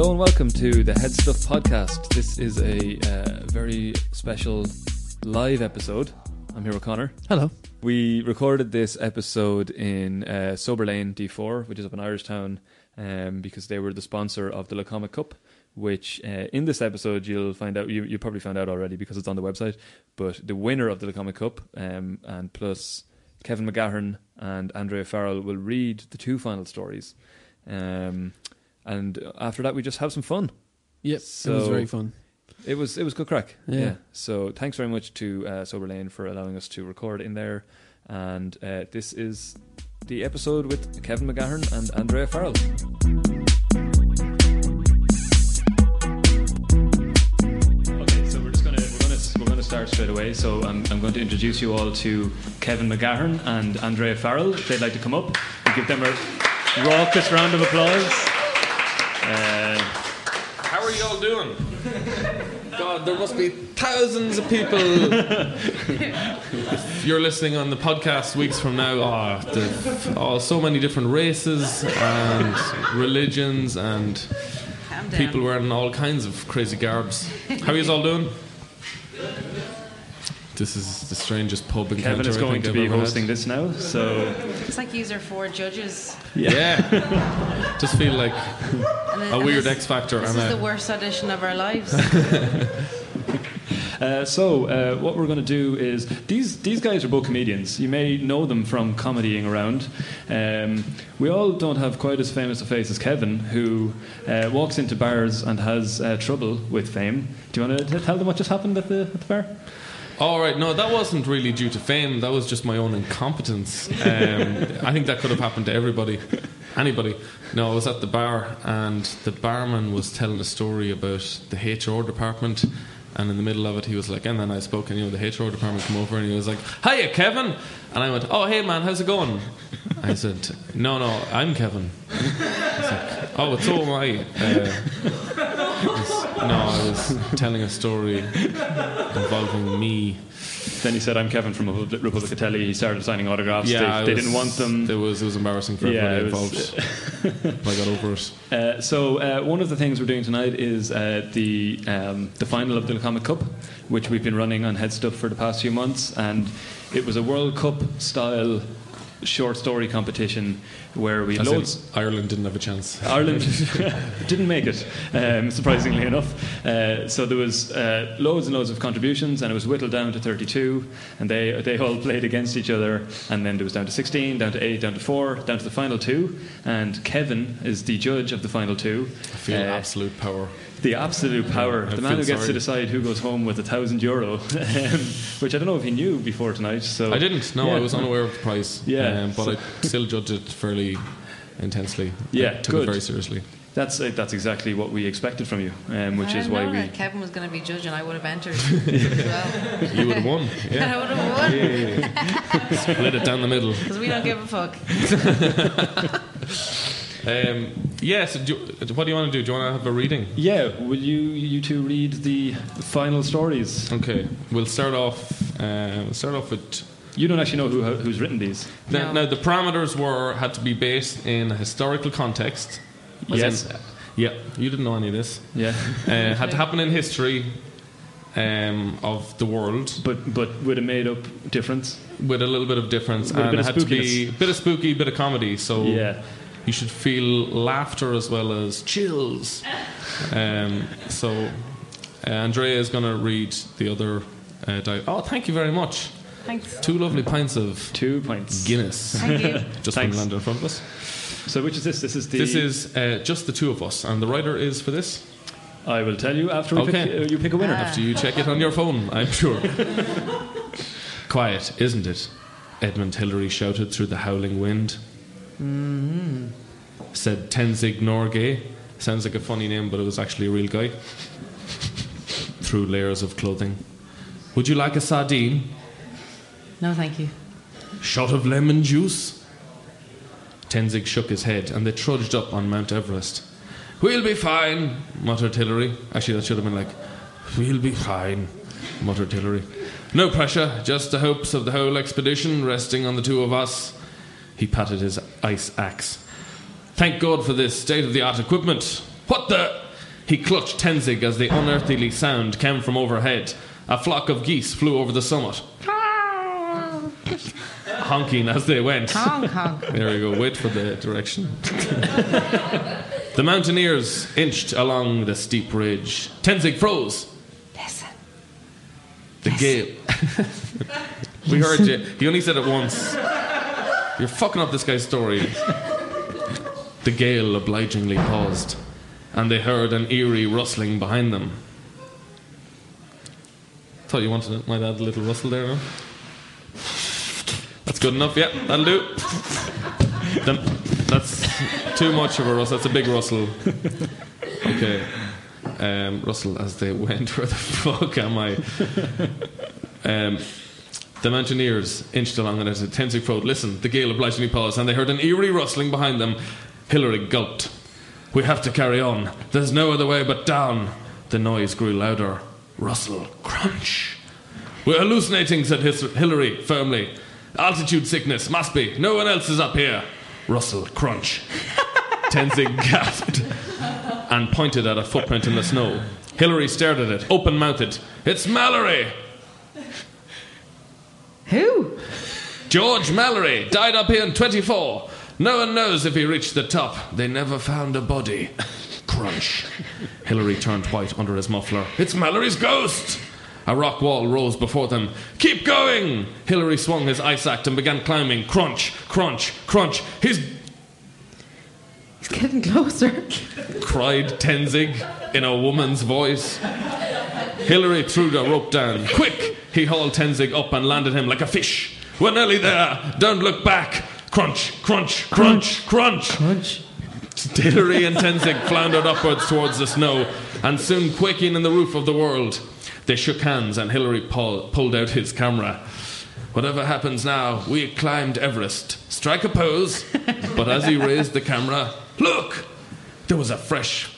Hello and welcome to the Head Stuff podcast. This is a uh, very special live episode. I'm here with Connor. Hello. We recorded this episode in uh, Sober Lane D4, which is up in Irishtown, um, because they were the sponsor of the Lacomic Cup. Which uh, in this episode you'll find out. You you probably found out already because it's on the website. But the winner of the Lacomic Cup, um, and plus Kevin McGahern and Andrea Farrell will read the two final stories. Um, and after that, we just have some fun. Yep, it was So- very fun. It was it was good crack. Yeah. So thanks very much to uh, Sober Lane for allowing us to record in there. And uh, this is the episode with Kevin McGahern and Andrea Farrell. Okay, so we're just gonna we're gonna we're gonna start straight away. So I'm I'm going to introduce you all to Kevin McGahern and Andrea Farrell. If they'd like to come up, and give them a raucous round of applause. Uh, How are you all doing? God, there must be thousands of people. if you're listening on the podcast weeks from now, oh, the, oh, so many different races and religions and people wearing all kinds of crazy garbs. How are you all doing? This is the strangest pub encounter Kevin is I going think to I've be ever had. hosting this now, so It's like user four judges. Yeah, just feel like a weird X Factor. This is a- the worst audition of our lives. Uh, so uh, what we're going to do is these these guys are both comedians. You may know them from comedying around. Um, we all don't have quite as famous a face as Kevin, who uh, walks into bars and has uh, trouble with fame. Do you want to tell them what just happened at the at the bar? All right, no, that wasn't really due to fame. That was just my own incompetence. Um, I think that could have happened to everybody, anybody. No, I was at the bar and the barman was telling a story about the HR department. And in the middle of it, he was like, and then I spoke, and you know, the HR department come over, and he was like, "Hiya, Kevin," and I went, "Oh, hey, man, how's it going?" I said, "No, no, I'm Kevin." Like, "Oh, it's so am I." Uh, no, I was telling a story involving me. Then he said, "I'm Kevin from Republic Republic of Telly." He started signing autographs. Yeah, they, they was- didn't want them. It was it was embarrassing for Yeah, everybody involved. I got over it. Uh, so uh, one of the things we're doing tonight is uh, the um, the final of the Comic Cup, which we've been running on Head Stuff for the past few months, and it was a World Cup style short story competition where we loads. Ireland didn't have a chance. Ireland didn't make it, um, surprisingly enough. Uh, so there was uh, loads and loads of contributions, and it was whittled down to 32, and they they all played against each other. And then it was down to 16, down to 8, down to 4, down to the final two. And Kevin is the judge of the final two. I feel Uh, absolute power. The absolute power. I the man who gets to decide who goes home with a thousand euro, um, which I don't know if he knew before tonight. So I didn't. No, Yeah. I was unaware of the price. Yeah. um, but I still judged it fairly intensely. Yeah, I took good. it very seriously. That's uh, that's exactly what we expected from you, um, which I is why know we. that Kevin was going to be judging. I would have entered as well. You would have won. Yeah. I would have won split it down the middle. because we don't give a fuck. Um, yes. do you- what do you want to do? Do you want to have a reading? Yeah, will you you two read the final stories? Okay, we'll start off. Uh, we'll start off with You don't actually know who who's written these. Now, No. now the parameters were had to be based in a historical context. As Yes. in- yeah, you didn't know any of this. Yeah, Uh, had to happen in history um, of the world but but with a made up difference. with a little bit of difference, With a and bit it of had to be a bit of spooky, bit of comedy. So Yeah, you should feel laughter as well as chills. Um, so uh, Andrea is going to read the other. Uh, di- oh, thank you very much. Thanks. Two lovely pints of two pints Guinness. Thank you. Just Thanks. been landed in front of us. So which is this? This is the. This is uh, just the two of us, and the writer is for this. I will tell you after we Okay. pick, uh, you pick a winner. After you check it on your phone, I'm sure. Quiet, isn't it? Edmund Hillary shouted through the howling wind. Mm-hmm. Said Tenzing Norgay. Sounds like a funny name, but it was actually a real guy. through layers of clothing. Would you like a sardine? No, thank you. Shot of lemon juice? Tenzing shook his head, and they trudged up on Mount Everest. We'll be fine, muttered Hillary. Actually, that should have been like, We'll be fine, muttered Hillary. No pressure, just the hopes of the whole expedition resting on the two of us. He patted his ice axe. Thank God for this state of the art equipment. What the? He clutched Tenzing as the unearthly sound came from overhead. A flock of geese flew over the summit, honking as they went. Honk, honk. There you go. Wait for the direction. the mountaineers inched along the steep ridge. Tenzing froze. Listen. The gale. we heard you. He only said it once. You're fucking up this guy's story. The gale obligingly paused, and they heard an eerie rustling behind them. Thought you wanted it. Might add a little rustle there? That's good enough. Yeah, that'll do. Then that's too much of a rustle. That's a big rustle. Okay. Um, rustle as they went. Where the fuck am I? Um, the mountaineers inched along and a Tenzing Road. Listen, the gale obligingly paused, and they heard an eerie rustling behind them. Hillary gulped. We have to carry on. There's no other way but down. The noise grew louder. Rustle, crunch. We're hallucinating, said His- Hillary firmly. Altitude sickness, must be. No one else is up here. Rustle, crunch. Tenzing gasped and pointed at a footprint in the snow. Hillary stared at it, open mouthed. It's Mallory! Who? George Mallory died up here in 24. No one knows if he reached the top. They never found a body. Crunch. Hillary turned white under his muffler. It's Mallory's ghost! A rock wall rose before them. Keep going! Hillary swung his ice axe and began climbing. Crunch, crunch, crunch. He's It's getting closer. cried Tenzing in a woman's voice. Hillary threw the rope down. Quick! He hauled Tenzing up and landed him like a fish. We're nearly there. Don't look back. Crunch, crunch, crunch, crunch. Crunch. Hillary and Tenzing floundered upwards towards the snow, and soon quaking in the roof of the world. They shook hands, and Hillary pull, pulled out his camera. Whatever happens now, we climbed Everest. Strike a pose. But as he raised the camera, look! There was a fresh.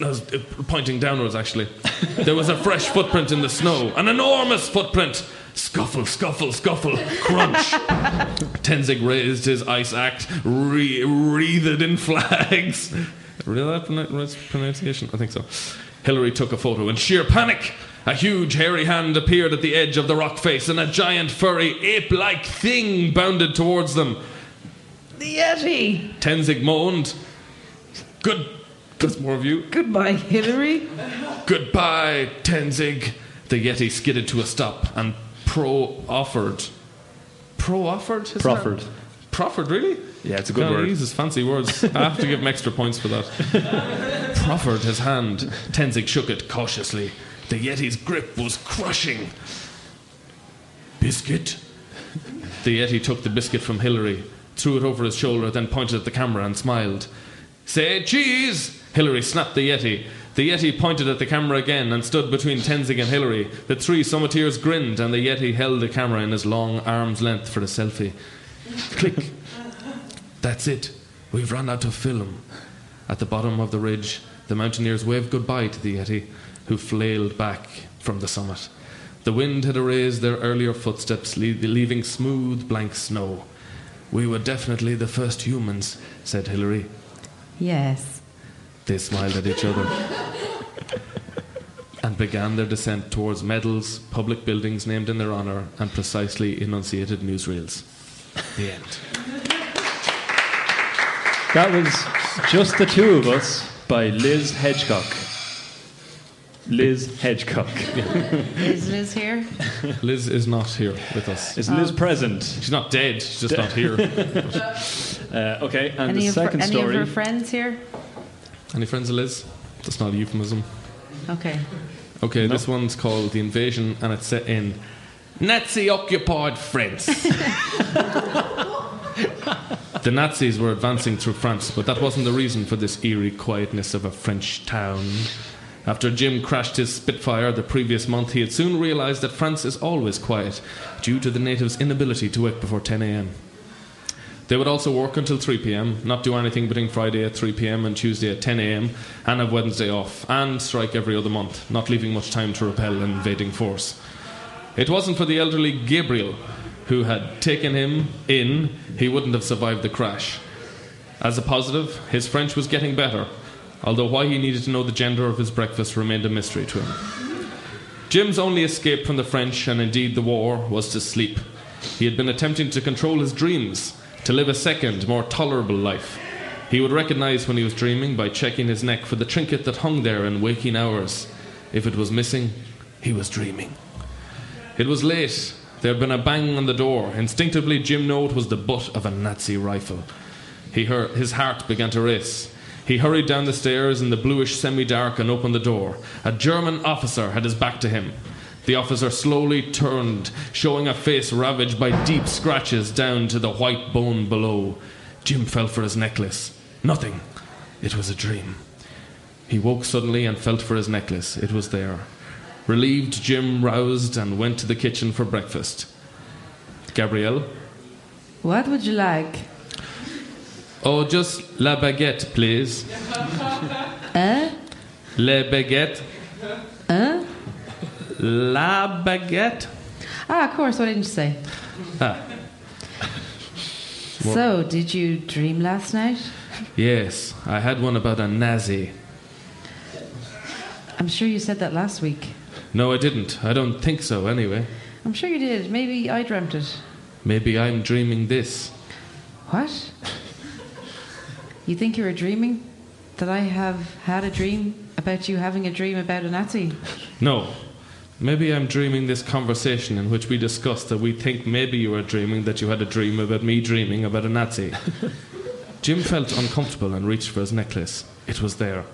I was uh, pointing downwards, actually. There was a fresh footprint in the snow. An enormous footprint. Scuffle, scuffle, scuffle, crunch. Tenzing raised his ice axe, re- wreathed in flags. Really, that pronunciation? I think so. Hillary took a photo in sheer panic. A huge hairy hand appeared at the edge of the rock face, and a giant furry ape-like thing bounded towards them. The Yeti. Tenzing moaned. Good. That's more of you. Goodbye, Hillary. Goodbye, Tenzing. The Yeti skidded to a stop and pro offered. Pro offered? his Proffered. hand? Proffered, really? Yeah, it's a good God, word. He uses fancy words. I have to give him extra points for that. Proffered his hand. Tenzing shook it cautiously. The Yeti's grip was crushing. Biscuit? The Yeti took the biscuit from Hillary, threw it over his shoulder, then pointed at the camera and smiled. Say cheese! Hillary snapped the Yeti. The Yeti pointed at the camera again and stood between Tenzing and Hillary. The three summiteers grinned, and the Yeti held the camera in his long arm's length for a selfie. Click. That's it. We've run out of film. At the bottom of the ridge, the mountaineers waved goodbye to the Yeti, who flailed back from the summit. The wind had erased their earlier footsteps, leaving smooth, blank snow. We were definitely the first humans, said Hillary. Yes. They smiled at each other and began their descent towards medals, public buildings named in their honour, and precisely enunciated newsreels. The end. That was Just the Two of Us by Liz Hedgecock. Liz Hedgecock. Is Liz here? Liz is not here with us. Is Liz present? She's not dead, she's just not here. Uh, okay, and Any, the of her, second any of story. her friends here? Any friends of Liz? That's not a euphemism. Okay. Okay, this one's called The Invasion and it's set in Nazi occupied France. the Nazis were advancing through France, but that wasn't the reason for this eerie quietness of a French town. After Jim crashed his Spitfire the previous month, he had soon realized that France is always quiet due to the natives' inability to wake before 10 a.m. They would also work until 3 pm, not do anything between Friday at 3 pm and Tuesday at 10 am, and have Wednesday off, and strike every other month, not leaving much time to repel an invading force. It wasn't for the elderly Gabriel, who had taken him in, he wouldn't have survived the crash. As a positive, his French was getting better. although why he needed to know the gender of his breakfast remained a mystery to him. Jim's only escape from the French, and indeed the war, was to sleep. He had been attempting to control his dreams, to live a second, more tolerable life. He would recognize when he was dreaming by checking his neck for the trinket that hung there in waking hours. If it was missing, he was dreaming. It was late. There had been a bang on the door. Instinctively, Jim knew it was the butt of a Nazi rifle. He heard, his heart began to race. He hurried down the stairs in the bluish semi dark and opened the door. A German officer had his back to him. The officer slowly turned, showing a face ravaged by deep scratches down to the white bone below. Jim felt for his necklace. Nothing. It was a dream. He woke suddenly and felt for his necklace. It was there. Relieved, Jim roused and went to the kitchen for breakfast. Gabrielle? What would you like? Oh, just la baguette, please. eh? Le baguette. La baguette. Ah, of course. What didn't you say? Ah, So, did you dream last night? yes, I had one about a Nazi. I'm sure you said that last week. No, I didn't. I don't think so, anyway. I'm sure you did. Maybe I dreamt it. Maybe I'm dreaming this. What? You think you were dreaming? That I have had a dream about you having a dream about a Nazi? No. Maybe I'm dreaming this conversation in which we discussed that we think maybe you were dreaming that you had a dream about me dreaming about a Nazi. Jim felt uncomfortable and reached for his necklace. It was there.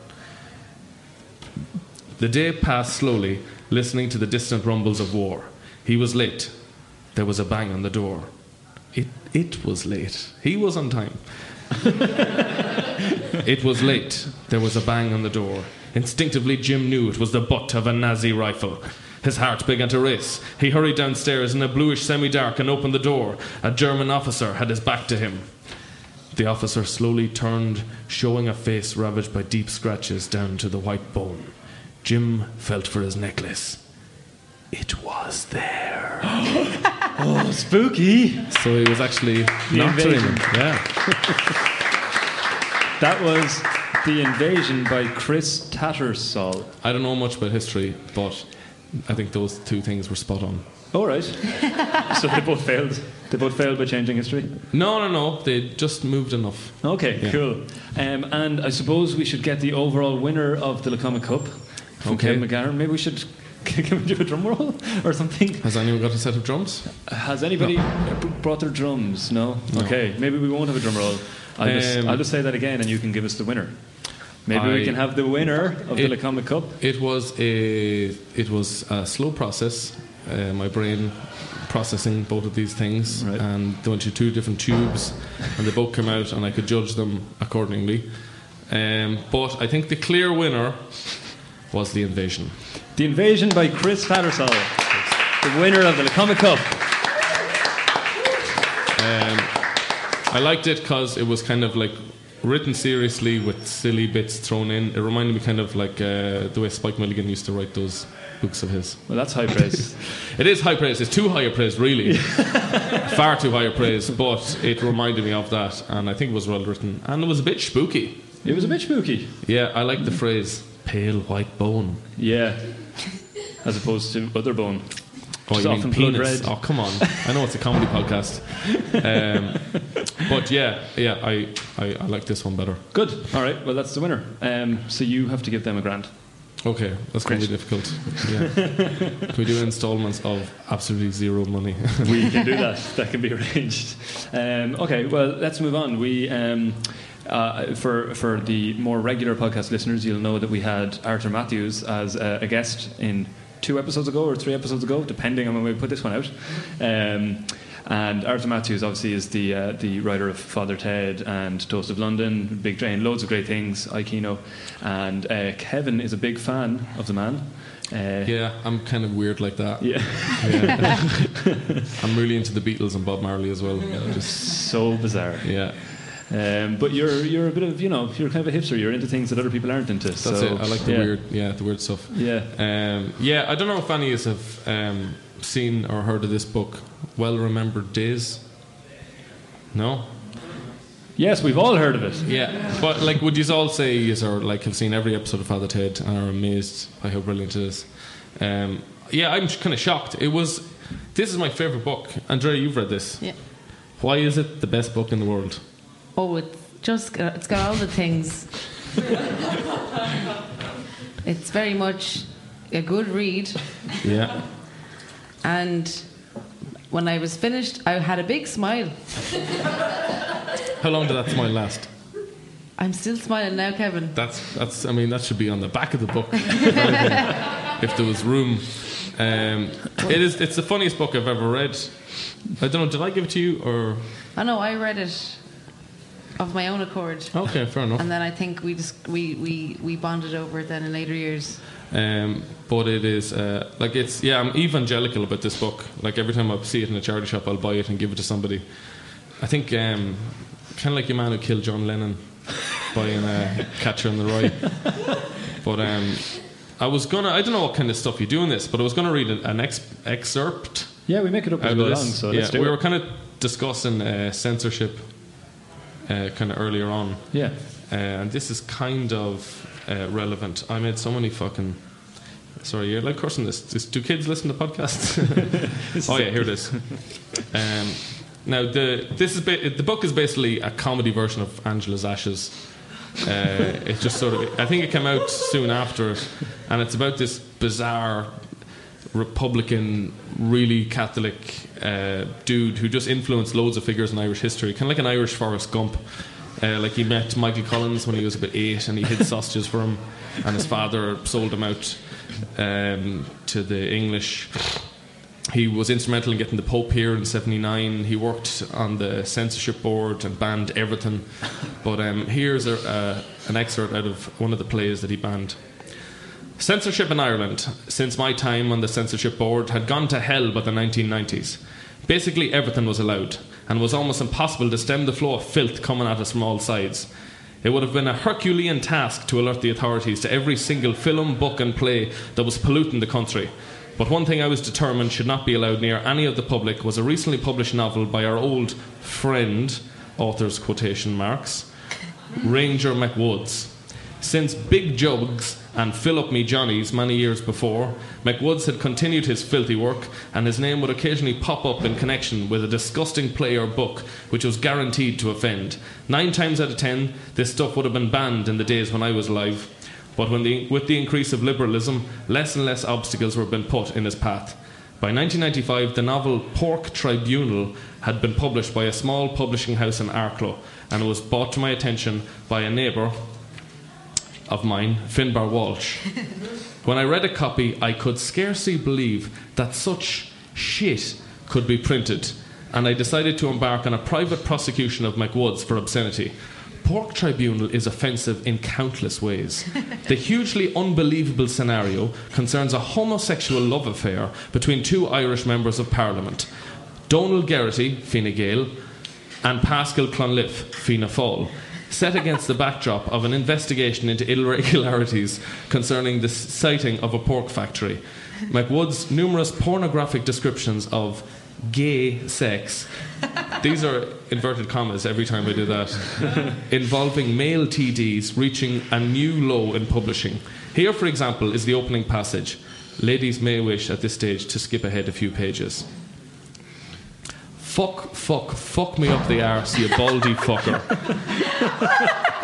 The day passed slowly, listening to the distant rumbles of war. He was late. There was a bang on the door. It, it was late. He was on time. it was late. There was a bang on the door. Instinctively, Jim knew it was the butt of a Nazi rifle. His heart began to race. He hurried downstairs in a bluish semi dark and opened the door. A German officer had his back to him. The officer slowly turned, showing a face ravaged by deep scratches down to the white bone. Jim felt for his necklace. It was there. Oh, spooky! So he was actually The not invasion. dreaming. Yeah. That was The Invasion by Chris Tattersall. I don't know much about history, but I think those two things were spot on. All right. so they both failed. They both failed by changing history. No, no, no. They just moved enough. Okay, Yeah. cool. Um, and I suppose we should get the overall winner of the Lacomic Cup from Okay. Kevin McGahern. Maybe we should can we do a drum roll or something. Has anyone got a set of drums? Has anybody b- brought their drums? No? No. Okay, maybe we won't have a drum roll. I'll, just, Um, I'll just say that again and you can give us the winner. Maybe we can have the winner of the It- Lacomic Cup. It was a it was a slow process. Uh, my brain processing both of these things, Right. and they went through two different tubes, and they both came out, and I could judge them accordingly. Um, but I think the clear winner was the invasion. The Invasion by Chris Tattersall. The winner of the Lacomic Cup. I liked it because it was kind of like written seriously with silly bits thrown in. It reminded me kind of like uh, the way Spike Milligan used to write those books of his. Well, that's high praise. It is high praise. It's too high a praise, really. Far too high a praise, but it reminded me of that, and I think it was well written, and it was a bit spooky. it was a bit spooky. Yeah, I like the phrase "pale white bone." Yeah. As opposed to other bone. Oh, you mean penis? Oh, come on! I know it's a comedy podcast, um, but yeah, yeah, I, I, I like this one better. Good. All right. Well, that's the winner. Um, so you have to give them a grant. Okay, that's going to be difficult. Yeah. Can we do installments of absolutely zero money? We can do that. That can be arranged. Um, okay. Well, let's move on. We. Um, uh, for for the more regular podcast listeners, you'll know that we had Arthur Mathews as a, a guest in two episodes ago or three episodes ago, depending on when we put this one out. Um, and Arthur Mathews obviously is the uh, the writer of Father Ted and Toast of London, Big Train, loads of great things, Aikino. And uh, Kevin is a big fan of the man. Uh, yeah, I'm kind of weird like that. yeah. Yeah. I'm really into the Beatles and Bob Marley as well. Just so bizarre. yeah, Um, but you're you're a bit of you know you're kind of a hipster. You're into things that other people aren't into. that's so, it. I like the yeah. weird, yeah, the weird stuff. Yeah. Um, yeah, I don't know if any of you have um, seen or heard of this book, Well Remembered Days. No. Yes, we've all heard of it. Yeah, but like, would you all say you are like have seen every episode of Father Ted and are amazed by how brilliant it is? Um, yeah, I'm kind of shocked. It was. This is my favorite book. Andrea, you've read this. Yeah. Why is it the best book in the world? Oh, it's just got, it's got all the things. it's very much a good read, Yeah. and when I was finished, I had a big smile. How long did that smile last? I'm still smiling now, Kevin. That's that's. I mean, that should be on the back of the book if there was room. Um, it is. It's the funniest book I've ever read. I don't know. Did I give it to you or? I know I read it of my own accord, Okay, fair enough. and then I think we just we, we, we bonded over it then in later years. Um, but it is uh, like it's yeah. I'm evangelical about this book. Like every time I see it in a charity shop, I'll buy it and give it to somebody. I think um, kind of like your man who killed John Lennon buying a Catcher in the Rye. But um, I was gonna. I don't know what kind of stuff you do in this, but I was gonna read an, an ex- excerpt Yeah, we make it up as we go along. So yeah, let's do we it. were kind of discussing uh, censorship uh, kind of earlier on. yeah. Uh, and this is kind of uh, relevant. I made so many fucking. Sorry, you're like cursing this. Just- Do kids listen to podcasts? oh yeah, here it is. Um, now the this is ba- the book is basically a comedy version of Angela's Ashes. Uh, it just sort of I think it came out soon after it, and it's about this bizarre Republican, really Catholic uh, dude who just influenced loads of figures in Irish history, kind of like an Irish Forrest Gump. Uh, like he met Michael Collins when he was about eight, and he hid sausages for him, and his father sold him out um, to the English. He was instrumental in getting the Pope here in '79. He worked on the censorship board and banned everything. But um, here's a, uh, an excerpt out of one of the plays that he banned. Censorship in Ireland, since my time on the censorship board, had gone to hell by the 1990s. Basically, everything was allowed, and it was almost impossible to stem the flow of filth coming at us from all sides. It would have been a Herculean task to alert the authorities to every single film, book, and play that was polluting the country. But one thing I was determined should not be allowed near any of the public was a recently published novel by our old friend, author's quotation marks, Ranger McWoods. Since Big Jugs and Fill Up Me Johnnies many years before, McWoods had continued his filthy work, and his name would occasionally pop up in connection with a disgusting play or book which was guaranteed to offend. Nine times out of ten, this stuff would have been banned in the days when I was alive. But the, with the increase of liberalism, less and less obstacles were being put in his path. By 1995, the novel Pork Tribunal had been published by a small publishing house in Arklow, and it was brought to my attention by a neighbour of mine, Finbar Walsh. when I read a copy, I could scarcely believe that such shit could be printed, and I decided to embark on a private prosecution of McWoods for obscenity. Pork Tribunal is offensive in countless ways. the hugely unbelievable scenario concerns a homosexual love affair between two Irish members of Parliament Donald Geraghty, Fine Gael, and Pascal Clonliffe, Fianna Fáil, set against the backdrop of an investigation into irregularities concerning the siting of a pork factory. McWood's numerous pornographic descriptions of gay sex, these are inverted commas every time I do that, involving male TDs reaching a new low in publishing. Here, for example, is the opening passage. Ladies may wish at this stage to skip ahead a few pages. Fuck, fuck, fuck me up the arse, you baldy fucker.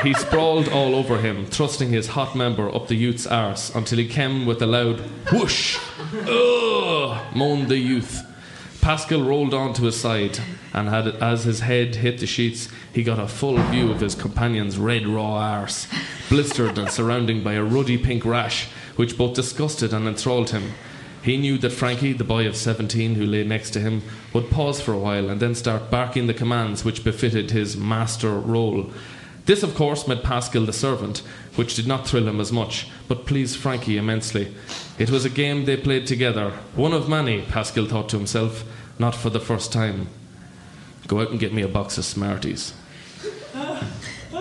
he sprawled all over him, thrusting his hot member up the youth's arse until he came with a loud whoosh. Ugh, moaned the youth. Pascal rolled on to his side, and had, as his head hit the sheets, he got a full view of his companion's red raw arse, blistered and surrounded by a ruddy pink rash, which both disgusted and enthralled him. He knew that Frankie, the boy of 17 who lay next to him, would pause for a while and then start barking the commands which befitted his master role. This, of course, made Pascal the servant, which did not thrill him as much, but pleased Frankie immensely. It was a game they played together, one of many, Pascal thought to himself, not for the first time. Go out and get me a box of Smarties.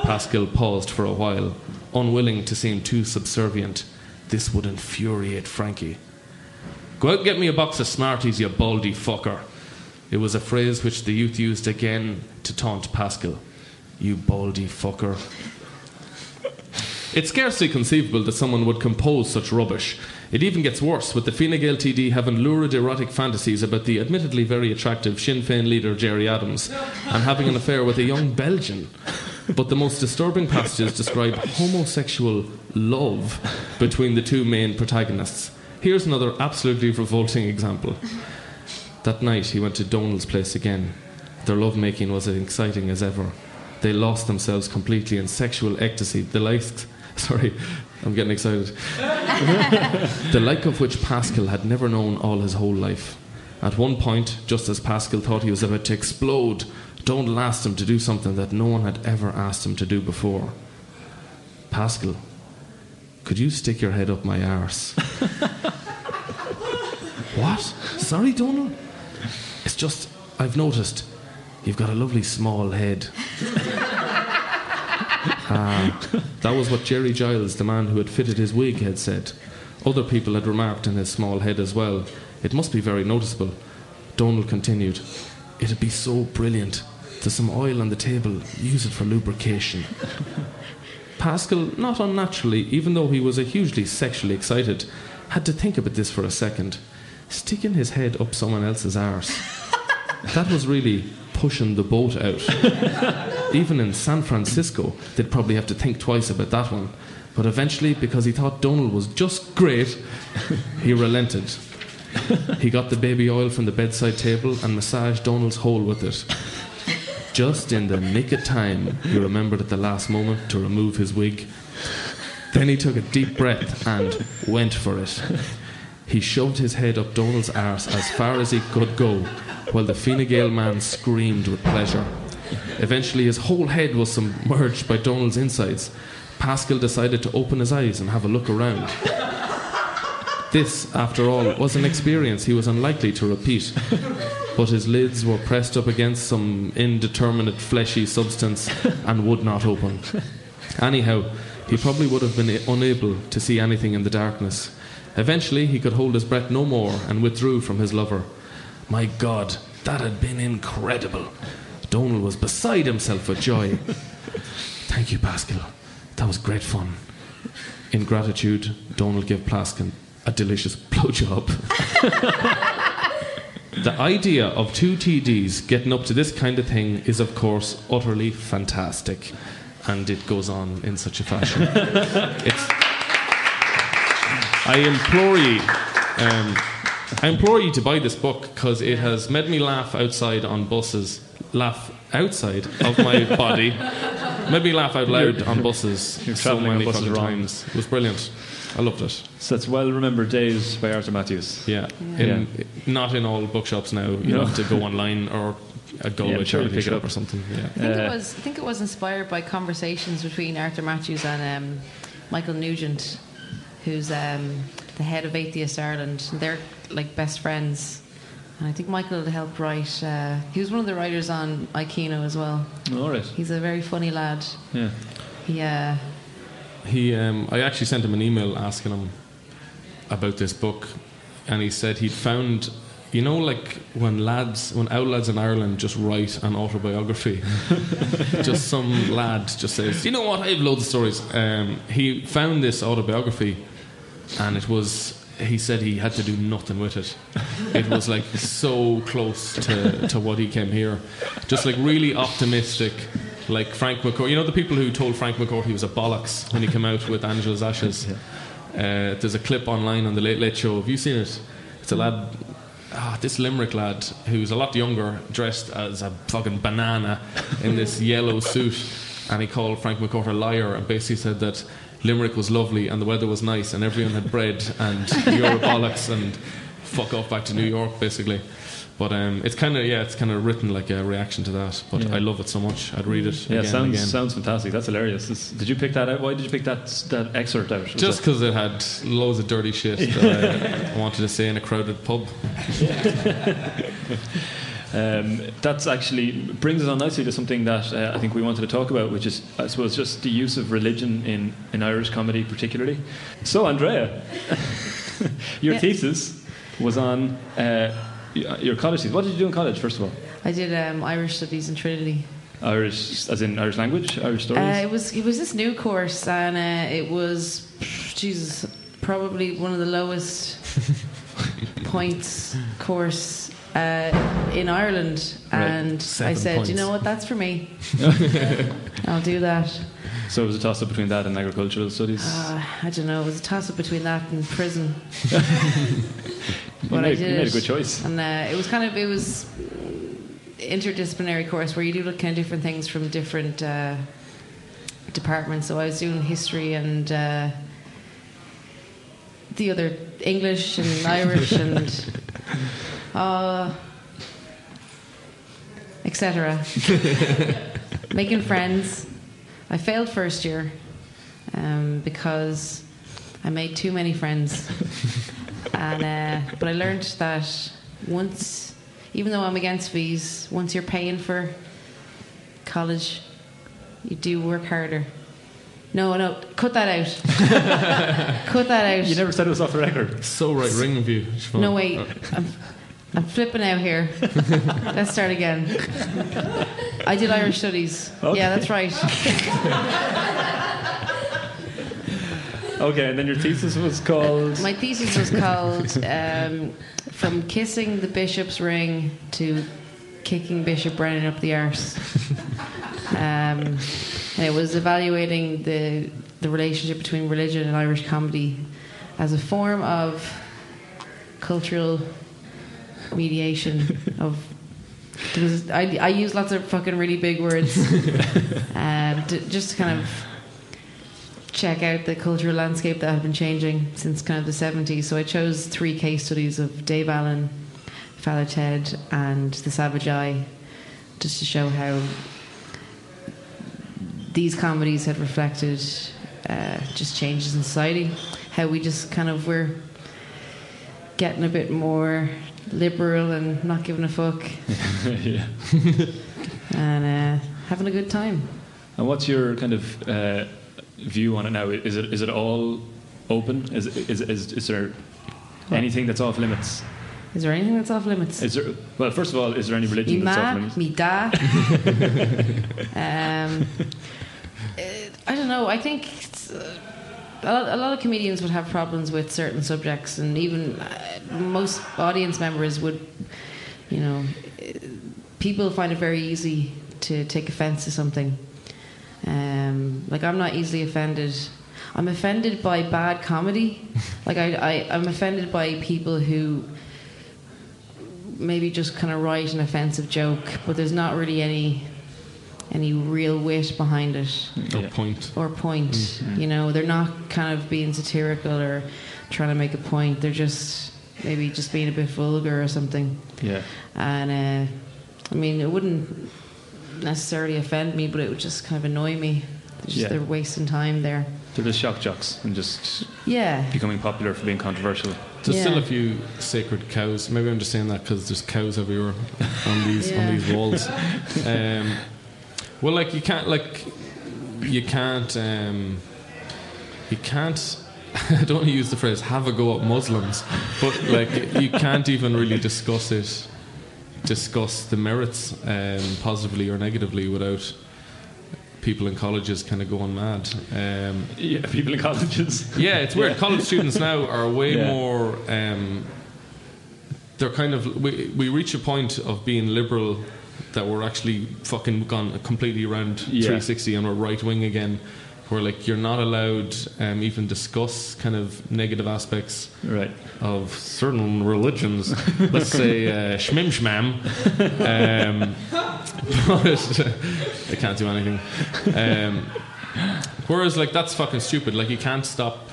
Pascal paused for a while, unwilling to seem too subservient. This would infuriate Frankie. Go out and get me a box of Smarties, you baldy fucker. It was a phrase which the youth used again to taunt Pascal. You baldy fucker. It's scarcely conceivable that someone would compose such rubbish. It even gets worse, with the Fine Gael TD having lurid erotic fantasies about the admittedly very attractive Sinn Féin leader Gerry Adams and having an affair with a young Belgian. But the most disturbing passages describe homosexual love between the two main protagonists. Here's another absolutely revolting example. That night he went to Donald's place again. Their lovemaking was as exciting as ever. They lost themselves completely in sexual ecstasy, the likes sorry, I'm getting excited. the like of which Pascal had never known all his whole life. At one point, just as Pascal thought he was about to explode, Donald asked him to do something that no one had ever asked him to do before. Pascal, could you stick your head up my arse? what? Sorry, Donald? It's just, I've noticed you've got a lovely small head. Ah, that was what Jerry Giles, the man who had fitted his wig, had said. Other people had remarked on his small head as well. It must be very noticeable. Donald continued, It'd be so brilliant. There's some oil on the table. Use it for lubrication. Pascal, not unnaturally, even though he was a hugely sexually excited, had to think about this for a second. Sticking his head up someone else's arse. That was really pushing the boat out. Even in San Francisco, they'd probably have to think twice about that one. But eventually, because he thought Donald was just great, he relented. He got the baby oil from the bedside table and massaged Donald's hole with it. Just in the nick of time, he remembered at the last moment to remove his wig. Then he took a deep breath and went for it. He shoved his head up Donald's arse as far as he could go, while the Fine Gael man screamed with pleasure. Eventually, his whole head was submerged by Donald's insides. Pascal decided to open his eyes and have a look around. This, after all, was an experience he was unlikely to repeat. But his lids were pressed up against some indeterminate fleshy substance and would not open. Anyhow, he probably would have been unable to see anything in the darkness. Eventually, he could hold his breath no more and withdrew from his lover. My God, that had been incredible. Donald was beside himself with joy. Thank you, Pascal. That was great fun. In gratitude, Donald gave Pascal a delicious blowjob. the idea of two TDs getting up to this kind of thing is, of course, utterly fantastic. And it goes on in such a fashion. I implore you, um, I implore you to buy this book because it has made me laugh outside on buses, laugh outside of my body, made me laugh out loud on buses so on many buses fucking times. It was brilliant. I loved it. So that's well remembered days by Arthur Mathews. Yeah, In, not in all bookshops now. You No. have to go online or a Galway Yeah, I'm sure charity pick it shop up. or something. Yeah. I think Uh, it was. I think it was inspired by conversations between Arthur Mathews and um, Michael Nugent, who's um, the head of Atheist Ireland. They're like best friends. And I think Michael had helped write. Uh, he was one of the writers on Aikino as well. All right. He's a very funny lad. Yeah. He. He, um, I actually sent him an email asking him about this book, and he said he'd found, you know, like when lads, when out lads in Ireland just write an autobiography, just some lad just says, you know what, I have loads of stories. Um, he found this autobiography, and it was. He said he had to do nothing with it. It was like so close to, to what he came here. Just like really optimistic, like Frank McCourt. You know the people who told Frank McCourt he was a bollocks when he came out with Angela's Ashes. Uh, there's a clip online on the Late Late Show. Have you seen it? It's a lad, ah, this Limerick lad who's a lot younger, dressed as a fucking banana in this yellow suit, and he called Frank McCourt a liar and basically said that Limerick was lovely and the weather was nice and everyone had bread and you're a bollocks and fuck off back to New York basically. But um, it's kind of yeah, it's kind of written like a reaction to that. But Yeah. I love it so much. I'd read it Yeah, again and sounds again. sounds fantastic. That's hilarious. This- did you pick that out? Why did you pick that that excerpt out? Was Just it- because it had loads of dirty shit that I wanted to say in a crowded pub. Um, that's actually brings us on nicely to something that uh, I think we wanted to talk about, which is, I suppose, just the use of religion in, in Irish comedy, particularly. So, Andrea, your Yeah. thesis was on uh, y- your college studies. What did you do in college, first of all? I did um, Irish studies in Trinity. Irish, as in Irish language, Irish stories. Uh, it was it was this new course, and uh, it was Jesus probably one of the lowest points course uh, in Ireland. Right. And Seven I said, points. you know what, that's for me. I'll do that. so it was a toss up between that and agricultural studies. Uh, I don't know. It was a toss up between that and prison. you, but I made, did you made a good choice. And uh, it was kind of it was interdisciplinary course where you do look kind of different things from different uh, departments. So I was doing history and uh, the other English and Irish and uh, etc. Making friends. I failed first year um, because I made too many friends. and uh, but I learned that once, even though I'm against fees, once you're paying for college, you do work harder. No, no, cut that out. cut that out. You never said it was off the record. So right ring of you. Siobhan. No, wait. I'm, I'm flipping out here. Let's start again. I did Irish studies. Okay. Yeah, that's right. Okay, and then your thesis was called. My thesis was called um, From Kissing the Bishop's Ring to Kicking Bishop Brennan Up the Arse. Um, and it was evaluating the, the relationship between religion and Irish comedy as a form of cultural mediation of was, I, I use lots of fucking really big words um, to, just to kind of check out the cultural landscape that had been changing since kind of the 70s. So I chose three case studies of Dave Allen, Father Ted, and The Savage Eye, just to show how these comedies had reflected uh, just changes in society, how we just kind of were getting a bit more liberal and not giving a fuck yeah. and uh, having a good time. And what's your kind of uh, view on it now? Is it is it all open? Is is is, is there anything that's off limits? Is there anything that's off limits? Is there? Well, first of all, is there any religion that's off limits? me da. um, I don't know. I think it's, uh, a, lot, a lot of comedians would have problems with certain subjects, and even uh, most audience members would, you know, uh, people find it very easy to take offense to something. Um, like I'm not easily offended. I'm offended by bad comedy. Like I, I, I'm offended by people who maybe just kind of write an offensive joke, but there's not really any any real wit behind it Or Yeah. point. or point. You know, they're not kind of being satirical or trying to make a point. They're just maybe just being a bit vulgar or something. Yeah. And uh, I mean, it wouldn't necessarily offend me, but it would just kind of annoy me. Just Yeah. they're wasting time there. They're just shock jocks and just Yeah. becoming popular for being controversial. There's Yeah. still a few sacred cows. Maybe I'm just saying that because there's cows everywhere on these Yeah. on these walls. Um, well, like you can't like you can't um, you can't. I don't want to use the phrase "have a go at Muslims," but like you can't even really discuss it, discuss the merits um, positively or negatively without people in colleges kind of going mad. Um, Yeah, people in colleges. yeah, it's weird. Yeah. College students now are way Yeah. more. Um, they're kind of we we reach a point of being liberal that we're actually fucking gone completely around Yeah. 360 and we're right wing again. Where like you're not allowed um, even discuss kind of negative aspects Right. of certain religions. Let's say uh, shmim shmam. Um, but they can't do anything. Um, whereas like that's fucking stupid. Like you can't stop.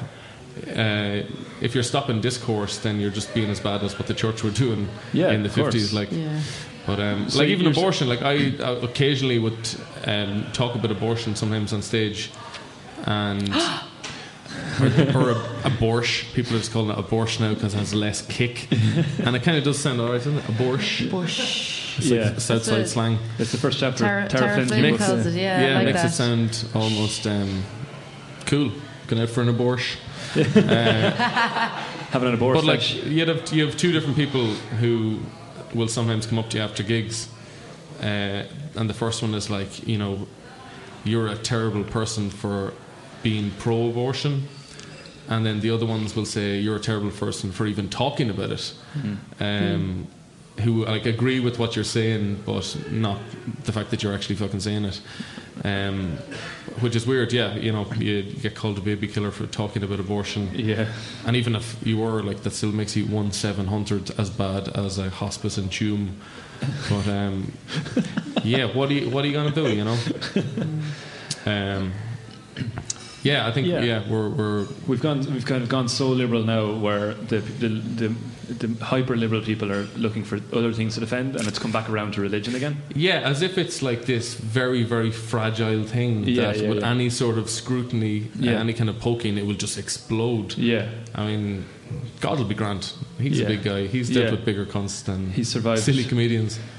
Uh, if you're stopping discourse, then you're just being as bad as what the church were doing Yeah, in the fifties. Like, Yeah. but um, So like even abortion. Like I, I occasionally would um, talk about abortion sometimes on stage, and or, or a, abortion. People are just calling it a abortion now because it has less kick, and it kind of does sound alright, doesn't it? Abortion. Bush. It's Yeah. like Southside That's a- slang. It's the first chapter. Tara, Tara Tara Flynn Flynn came calls it, yeah, I like makes that. it sound almost um, cool. Going out for an abortion. Uh, Having an abortion. but like you have you have two different people who will sometimes come up to you after gigs. Uh, and the first one is like, you know, you're a terrible person for being pro-abortion, and then the other ones will say you're a terrible person for even talking about it. Um, Who like agree with what you're saying, but not the fact that you're actually fucking saying it. Um, which is weird, yeah. You know, you get called a baby killer for talking about abortion. Yeah. And even if you were, like, that still makes you one seven hundred as bad as a hospice in Tuam. But um, yeah, what are you what are you gonna do? You know. Um, yeah, I think Yeah. yeah, we're we're We've gone. We've kind of gone so liberal now, where the the the, the hyper liberal people are looking for other things to defend, and it's come back around to religion again. yeah, as if it's like this very very fragile thing Yeah, that yeah, with any sort of scrutiny, any kind of poking, it will just explode. Yeah, I mean, God will be grand. He's Yeah. a big guy. He's dealt Yeah. with bigger cons than he survived. silly comedians.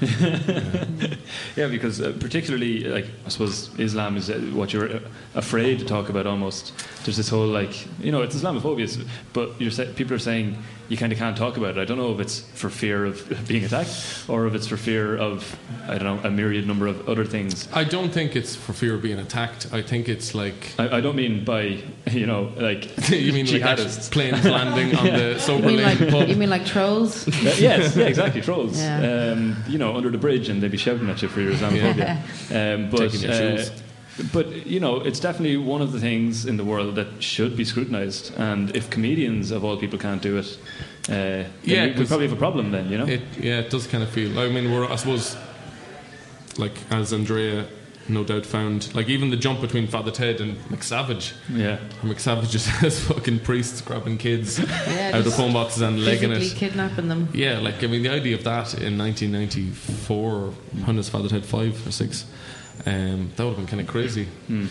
Yeah, because uh, particularly, like I suppose Islam is uh, what you're uh, afraid to talk about. Almost there's this whole like you know it's Islamophobia, but you're sa- people are saying you kind of can't talk about it. I don't know if it's for fear of being attacked or if it's for fear of I don't know a myriad number of other things. I don't think it's for fear of being attacked. I think it's like I, I don't mean by you know like you mean like actually jihadists. planes landing on the You sober mean lane like pub? you mean like trolls? Uh, yes, yeah, exactly. Trolls, Yeah. um, you know, under the bridge, and they'd be shouting at you for your Islamophobia. Um, but, Taking your uh, shoes. But you know, it's definitely one of the things in the world that should be scrutinised. And if comedians of all people can't do it, uh, Yeah, we, we 'cause probably have a problem. Then you know, It, yeah, it does kind of feel. I mean, we're I suppose, like as Andrea no doubt found, like even the jump between Father Ted and McSavage. yeah, McSavage just has fucking priests grabbing kids Yeah, out of just phone boxes and legging it. kidnapping them. Yeah, like I mean, the idea of that in 1994, when Father Ted five or six? Um, that would have been kind of crazy. Hmm.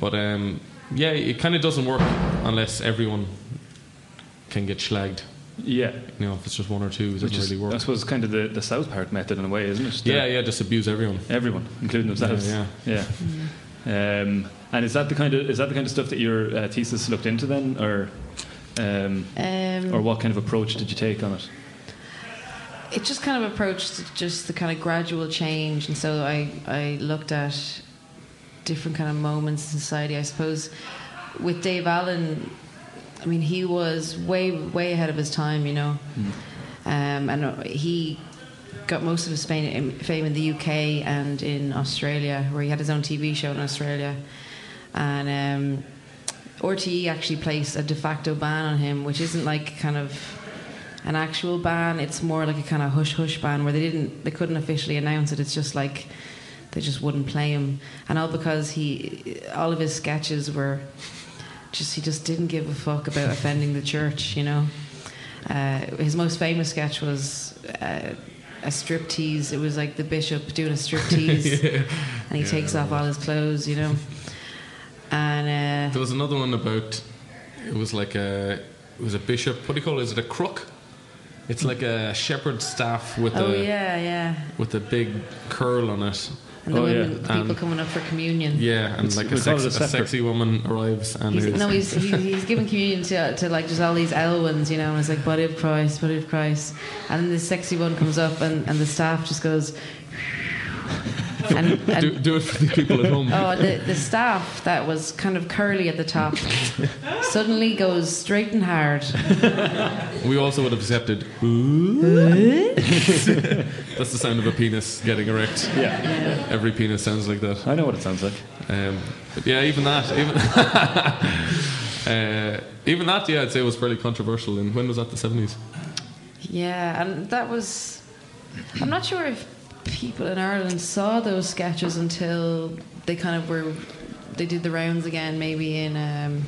But um, yeah, it kind of doesn't work unless everyone can get slagged. yeah. You know, if it's just one or two, it doesn't Which is, really I work. suppose, kind of the, the South Park method in a way, isn't it? The- Yeah, yeah, just abuse everyone. everyone, including themselves. Yeah, yeah. Um, and is that the kind of is that the kind of stuff that your uh, thesis looked into then, or um, Um, or what kind of approach did you take on it? It just kind of approached just the kind of gradual change. And so I, I looked at different kind of moments in society. I suppose with Dave Allen I mean he was way way ahead of his time you know. Um, and uh, he got most of his fame, fame in the UK and in Australia where he had his own TV show in Australia. And um, RTE actually placed a de facto ban on him which isn't like kind of an actual ban. It's more like a kind of hush hush ban where they didn't, they couldn't officially announce it. It's just like they just wouldn't play him, and all because he, all of his sketches were just he just didn't give a fuck about offending the church. You know, uh, his most famous sketch was. Uh, a strip tease. It was like the bishop doing a strip tease, and he takes off all his clothes, you know. And uh, There was another one about. It was like a. It was a bishop. What do you call it? Is it a crook? It's like a shepherd's staff with oh a yeah, yeah, with a big curl on it. and the Oh, yeah. the people And- coming up for communion. Yeah, and It's- like a, we call it sex, a a sexy woman arrives and He's, no, he's, he's, he's giving communion to, to like just all these L ones, you know, and it's like body of Christ, body of Christ, and then this sexy one comes up, and, and the staff just goes, and, and do, do it for the people at home. oh, the, the staff that was kind of curly at the top suddenly goes straight and hard. We also would have accepted. That's the sound of a penis getting erect. Yeah, Every penis sounds like that. I know what it sounds like. Um, but yeah, even that, even uh, even that, yeah, I'd say was fairly controversial. And when was that? The seventies. Yeah, and that was. I'm not sure if people in Ireland saw those sketches until they kind of were. They did the rounds again, maybe in um,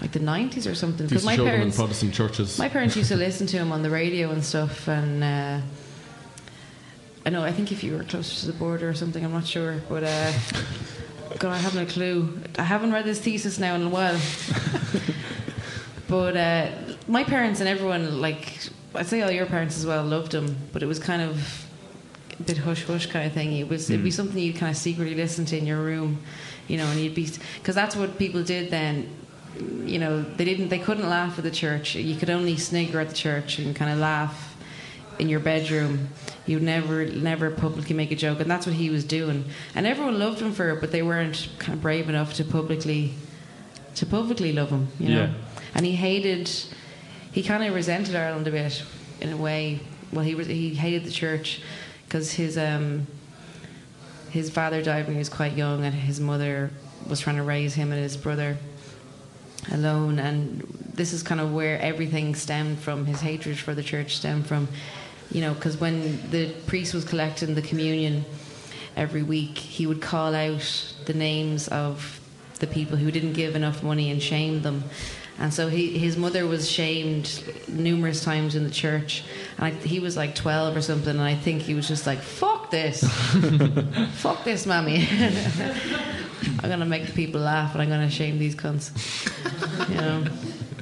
like the 90s or something. because my show them in parents, Protestant churches. my parents used to listen to him on the radio and stuff, and uh, I know. I think if you were closer to the border or something, I'm not sure, but. Uh, God, I have no clue. I haven't read this thesis now in a while. but uh, my parents and everyone, like, I'd say all your parents as well, loved him, but it was kind of a bit hush hush kind of thing. It was, it'd be hmm. something you'd kind of secretly listen to in your room, you know, and you'd be, because that's what people did then. You know, they didn't, they couldn't laugh at the church. You could only snigger at the church and kind of laugh in your bedroom. You'd never, never publicly make a joke, and that's what he was doing. And everyone loved him for it, but they weren't kind of brave enough to publicly, to publicly love him. You know, Yeah. and he hated, he kind of resented Ireland a bit in a way. Well, he was, he hated the church because his um, his father died when he was quite young, and his mother was trying to raise him and his brother alone. And this is kind of where everything stemmed from. His hatred for the church stemmed from, you know, because when the priest was collecting the communion every week, he would call out the names of the people who didn't give enough money and shame them. And so he, his mother was shamed numerous times in the church. And I, he was like 12 or something. And I think he was just like, fuck this. fuck this, mommy. I'm going to make the people laugh and I'm going to shame these cunts. you know?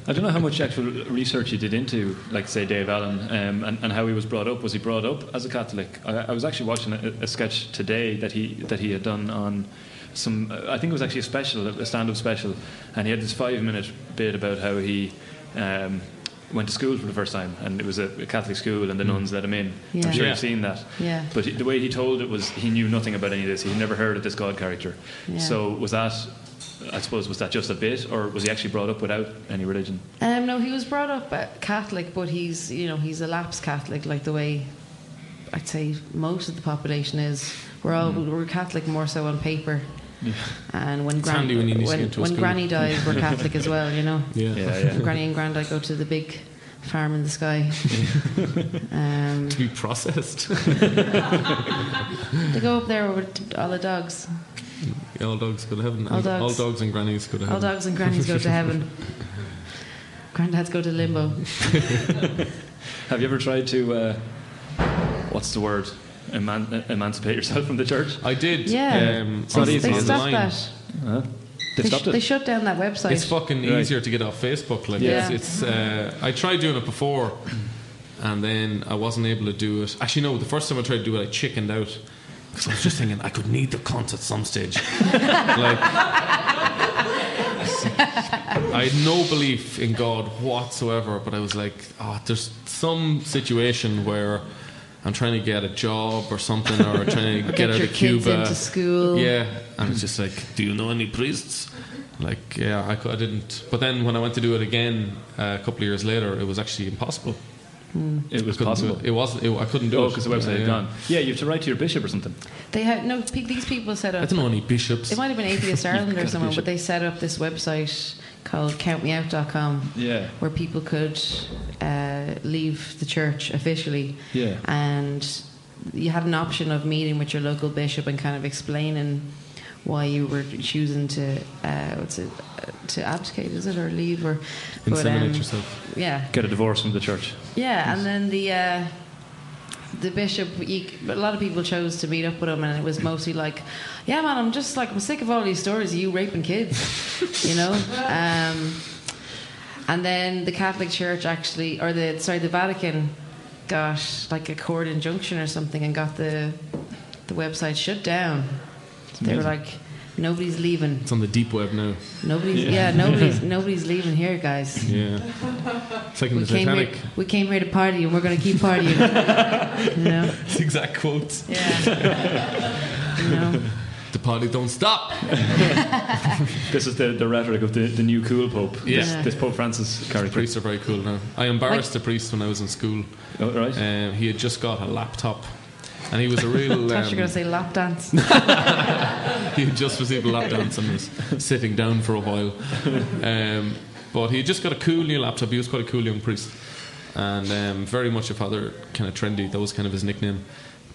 I don't know how much actual research you did into, like, say, Dave Allen um, and, and how he was brought up. Was he brought up as a Catholic? I, I was actually watching a, a sketch today that he that he had done on some. I think it was actually a special, a stand-up special, and he had this five-minute bit about how he. Um, Went to school for the first time, and it was a, a Catholic school, and the nuns let him in. Yeah. I'm sure Yeah. you've seen that. Yeah. But he, the way he told it was he knew nothing about any of this. He'd never heard of this God character. Yeah. So was that, I suppose, was that just a bit, or was he actually brought up without any religion? Um, no, he was brought up uh, Catholic, but he's you know he's a lapsed Catholic, like the way I'd say most of the population is. We're all we're Catholic more so on paper, and when It's Granny handy when you need to when, get into when. Granny dies, we're Catholic as well. You know, Yeah. Yeah, yeah. Granny and Grandad go to the big farm in the sky. um, To be processed. they go up there with all the dogs. all dogs go to heaven. All and dogs. all dogs and grannies go to heaven. All heaven. dogs and grannies go to heaven. Granddads go to limbo. Have you ever tried to, uh, what's the word, Eman- emancipate yourself from the church? I did. Yeah. Um, It's They, easy, they is it? stopped online. that. Huh? They They, stopped sh- they shut down that website. It's fucking Right. easier to get off Facebook. Like Yeah. it's, it's uh, I tried doing it before, and then I wasn't able to do it. Actually, no. The first time I tried to do it, I chickened out because I was just thinking I could need the cunt at some stage. like I had no belief in God whatsoever, but I was like, oh, there's some situation where. I'm trying to get a job or something, or trying to Get get, out of Cuba. into school. Yeah, and it's just like, do you know any priests? Like, yeah, I, I didn't. But then when I went to do it again uh, a couple of years later, it was actually impossible. It was possible. It. it wasn't. It, I couldn't do Oh, it because the website yeah. had gone. Yeah, you have to write to your bishop or something. They had no. pe- These people set I up. don't know any bishops. It might have been Atheist Ireland or Catholic someone, but they set up this website called CountMeOut.com Yeah. where people could uh, leave the church officially, Yeah. and you had an option of meeting with your local bishop and kind of explaining why you were choosing to uh, what's it uh, to abdicate, is it or leave or but, um, yourself. Yeah, Get a divorce from the church. yeah, and then the uh, the bishop. You, a lot of people chose to meet up with him, and it was mostly like, "Yeah, man, I'm just like I'm sick of all these stories of you raping kids," you know. Um, and then the Catholic Church actually, or the sorry, the Vatican, got like a court injunction or something, and got the the website shut down. They were like, "Nobody's leaving. It's on the deep web now. Nobody's Yeah. yeah, nobody's nobody's leaving here, guys." Yeah, it's like in We the came, here, we came here to party and we're going to keep partying. you know? It's the exact quotes. Yeah. you know? The party don't stop. This is the, the rhetoric of the, the new cool pope. Yeah. This, this Pope Francis character. Priests are very cool now. I embarrassed a priest when I was in school. Oh, right. Um, he had just got a laptop, and he was a real. I thought you were going Um, to say lap dance. he had just received a lap dance and was sitting down for a while. Um, but he had just got a cool new laptop. He was quite a cool young priest, and um, very much a father, kind of trendy. That was kind of his nickname.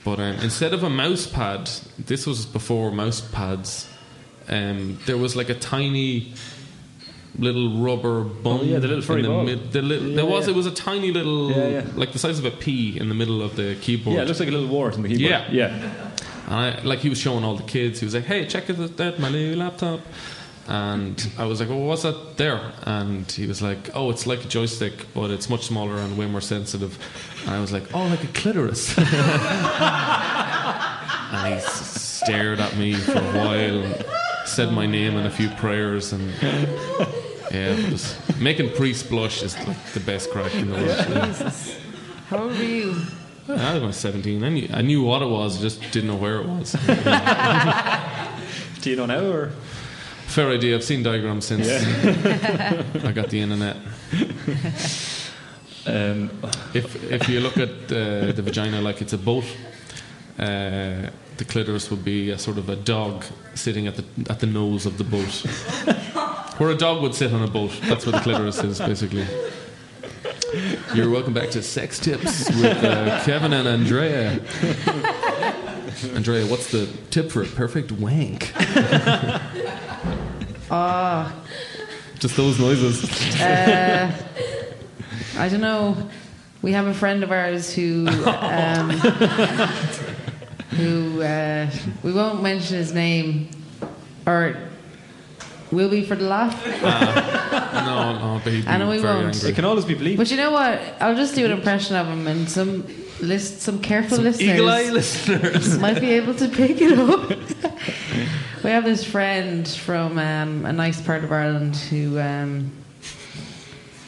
But um, instead of a mouse pad, this was before mouse pads. Um, there was like a tiny little rubber bum. Oh, yeah, the little furry in the ball. mid- the li- Yeah, there was. yeah. It was a tiny little, Yeah, like the size of a pea, in the middle of the keyboard. yeah, it looks like a little wart on the keyboard. Yeah. Yeah. And I, like he was showing all the kids. He was like, "Hey, check it out, my new laptop." And I was like, "Well, what's that there?" And he was like, "Oh, it's like a joystick, but it's much smaller and way more sensitive." And I was like, "Oh, like a clitoris." and he stared at me for a while, said my name and a few prayers, and yeah, it was making priests blush is like the best crack in the world. Jesus. How old were you? I was 17. I knew, I knew what it was, just didn't know where it was. Do you know now or? Fair idea. I've seen diagrams since I got the internet. Um, If if you look at uh, the vagina like it's a boat, uh, the clitoris would be a sort of a dog sitting at the at the nose of the boat, where a dog would sit on a boat. That's where the clitoris is basically. You're welcome back to Sex Tips with uh, Kevin and Andrea. Andrea, what's the tip for a perfect wank? Oh, Just those noises. uh, I don't know. We have a friend of ours who, um, who uh, we won't mention his name, or will be for the laugh. No, no, but he'd be I know we very won't. angry. it can always be bleeped. But you know what? I'll just do an impression of him, and some list, some careful listeners Eagle eye listeners. might be able to pick it up. we have this friend from um, a nice part of Ireland who um,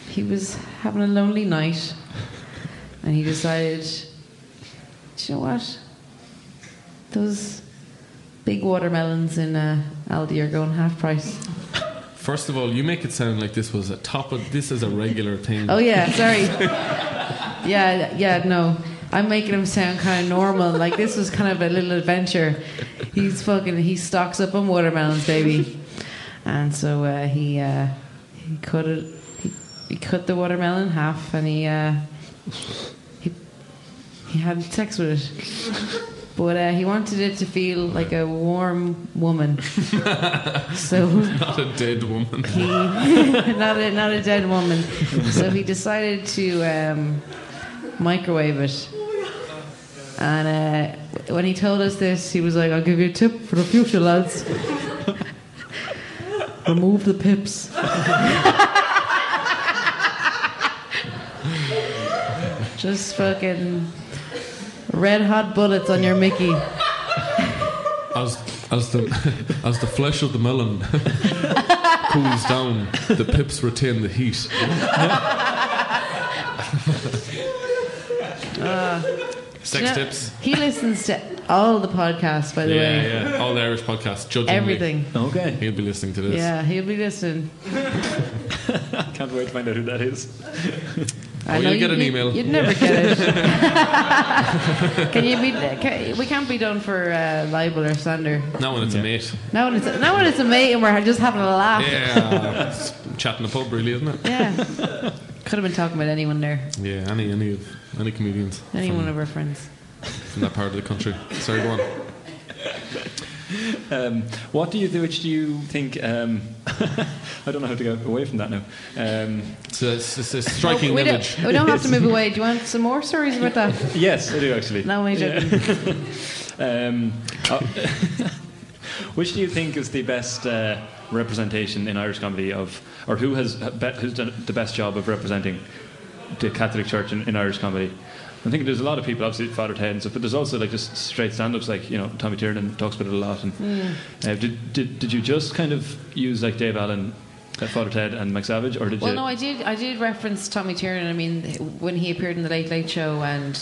he was having a lonely night, and he decided, do you know what? Those big watermelons in uh, Aldi are going half price. First of all, you make it sound like this was a top of this is a regular thing. Oh yeah, sorry. yeah, yeah, no. I'm making him sound kind of normal. Like this was kind of a little adventure. He's fucking. He stocks up on watermelons, baby. And so uh, he uh, he cut it. He, he cut the watermelon in half, and he uh, he he had sex with it. But uh, he wanted it to feel like a warm woman. so Not a dead woman. he not a not a dead woman. So he decided to um, microwave it. And uh, when he told us this, he was like, "I'll give you a tip for the future, lads. Remove the pips." Just fucking red hot bullets on your Mickey. As as the as the flesh of the melon cools down, the pips retain the heat. Sex You know, tips. He listens to all the podcasts, by the Yeah, way. yeah. yeah. All the Irish podcasts. Judging Everything. Okay. He'll be listening to this. Yeah, he'll be listening. Can't wait to find out who that is. I know you'll get an you- email. You'd never get it. can you be? Can, we can't be done for uh, libel or slander. Now when it's a mate. Now when it's now when it's a mate and we're just having a laugh. Yeah. it's chatting the pub, really, isn't it? Yeah. Could have been talking about anyone there, Yeah. Any any of any comedians any from, one of our friends. from that part of the country. Sorry, go on. Um, what do you do? Which do you think? Um, I don't know how to get away from that now. Um, It's a, it's, it's a striking we image. Don't, we don't have to move away. Do you want some more stories about that? yes, I do actually. No, I'm joking. Um, uh, which do you think is the best uh, representation in Irish comedy of, or who has be- who's done the best job of representing the Catholic Church in, in Irish comedy? I think there's a lot of people, obviously Father Ted and stuff, but there's also like just straight stand-ups, like you know Tommy Tiernan talks about it a lot. And uh, did, did did you just kind of use like Dave Allen, uh, Father Ted, and McSavage, or did Well, you? Well, no, I did. I did reference Tommy Tiernan. I mean, when he appeared in the Late Late Show, and